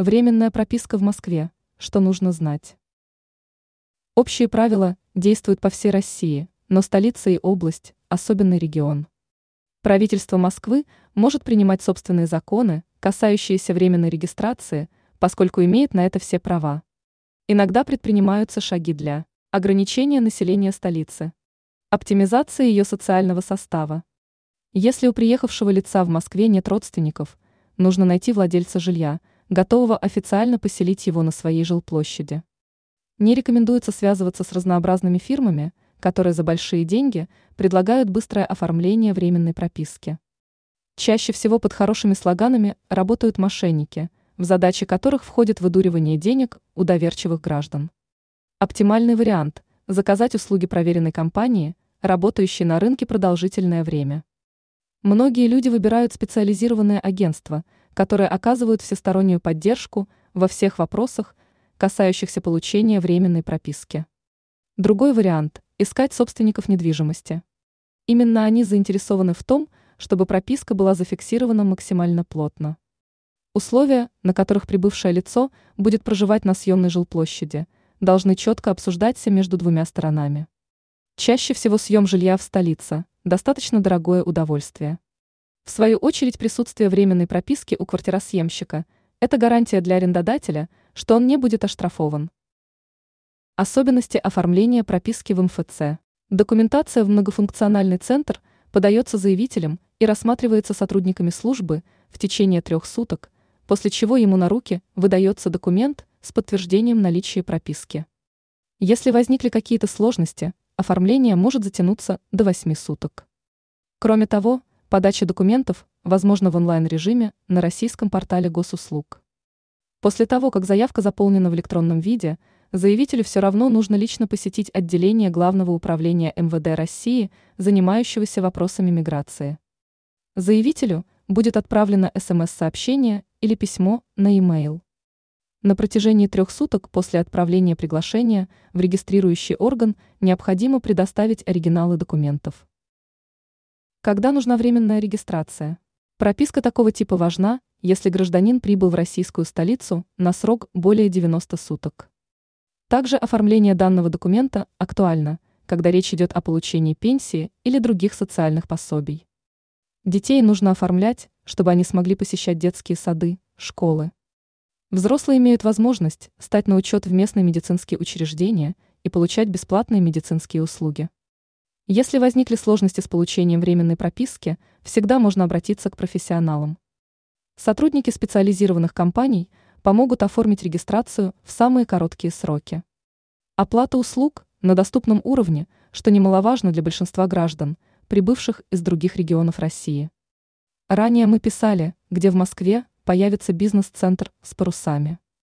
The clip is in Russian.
Временная прописка в Москве. Что нужно знать? Общие правила действуют по всей России, но столица и область – особенный регион. Правительство Москвы может принимать собственные законы, касающиеся временной регистрации, поскольку имеет на это все права. Иногда предпринимаются шаги для ограничения населения столицы, оптимизации ее социального состава. Если у приехавшего лица в Москве нет родственников, нужно найти владельца жилья – готового официально поселить его на своей жилплощади. Не рекомендуется связываться с разнообразными фирмами, которые за большие деньги предлагают быстрое оформление временной прописки. Чаще всего под хорошими слоганами работают мошенники, в задачи которых входит выдуривание денег у доверчивых граждан. Оптимальный вариант – заказать услуги проверенной компании, работающей на рынке продолжительное время. Многие люди выбирают специализированные агентства – которые оказывают всестороннюю поддержку во всех вопросах, касающихся получения временной прописки. Другой вариант – искать собственников недвижимости. Именно они заинтересованы в том, чтобы прописка была зафиксирована максимально плотно. Условия, на которых прибывшее лицо будет проживать на съемной жилплощади, должны четко обсуждаться между двумя сторонами. Чаще всего съем жилья в столице – достаточно дорогое удовольствие. В свою очередь присутствие временной прописки у квартиросъемщика – это гарантия для арендодателя, что он не будет оштрафован. Особенности оформления прописки в МФЦ. Документация в многофункциональный центр подается заявителем и рассматривается сотрудниками службы в течение трех суток, после чего ему на руки выдается документ с подтверждением наличия прописки. Если возникли какие-то сложности, оформление может затянуться до 8 суток. Кроме того, Подача документов возможно в онлайн-режиме на российском портале госуслуг. После того, как заявка заполнена в электронном виде, заявителю все равно нужно лично посетить отделение Главного управления МВД России, занимающегося вопросами миграции. Заявителю будет отправлено СМС-сообщение или письмо на e-mail. На протяжении трех суток после отправления приглашения в регистрирующий орган необходимо предоставить оригиналы документов. Когда нужна временная регистрация? Прописка такого типа важна, если гражданин прибыл в российскую столицу на срок более 90 суток. Также оформление данного документа актуально, когда речь идет о получении пенсии или других социальных пособий. Детей нужно оформлять, чтобы они смогли посещать детские сады, школы. Взрослые имеют возможность стать на учет в местные медицинские учреждения и получать бесплатные медицинские услуги. Если возникли сложности с получением временной прописки, всегда можно обратиться к профессионалам. Сотрудники специализированных компаний помогут оформить регистрацию в самые короткие сроки. Оплата услуг на доступном уровне, что немаловажно для большинства граждан, прибывших из других регионов России. Ранее мы писали, где в Москве появится бизнес-центр с парусами.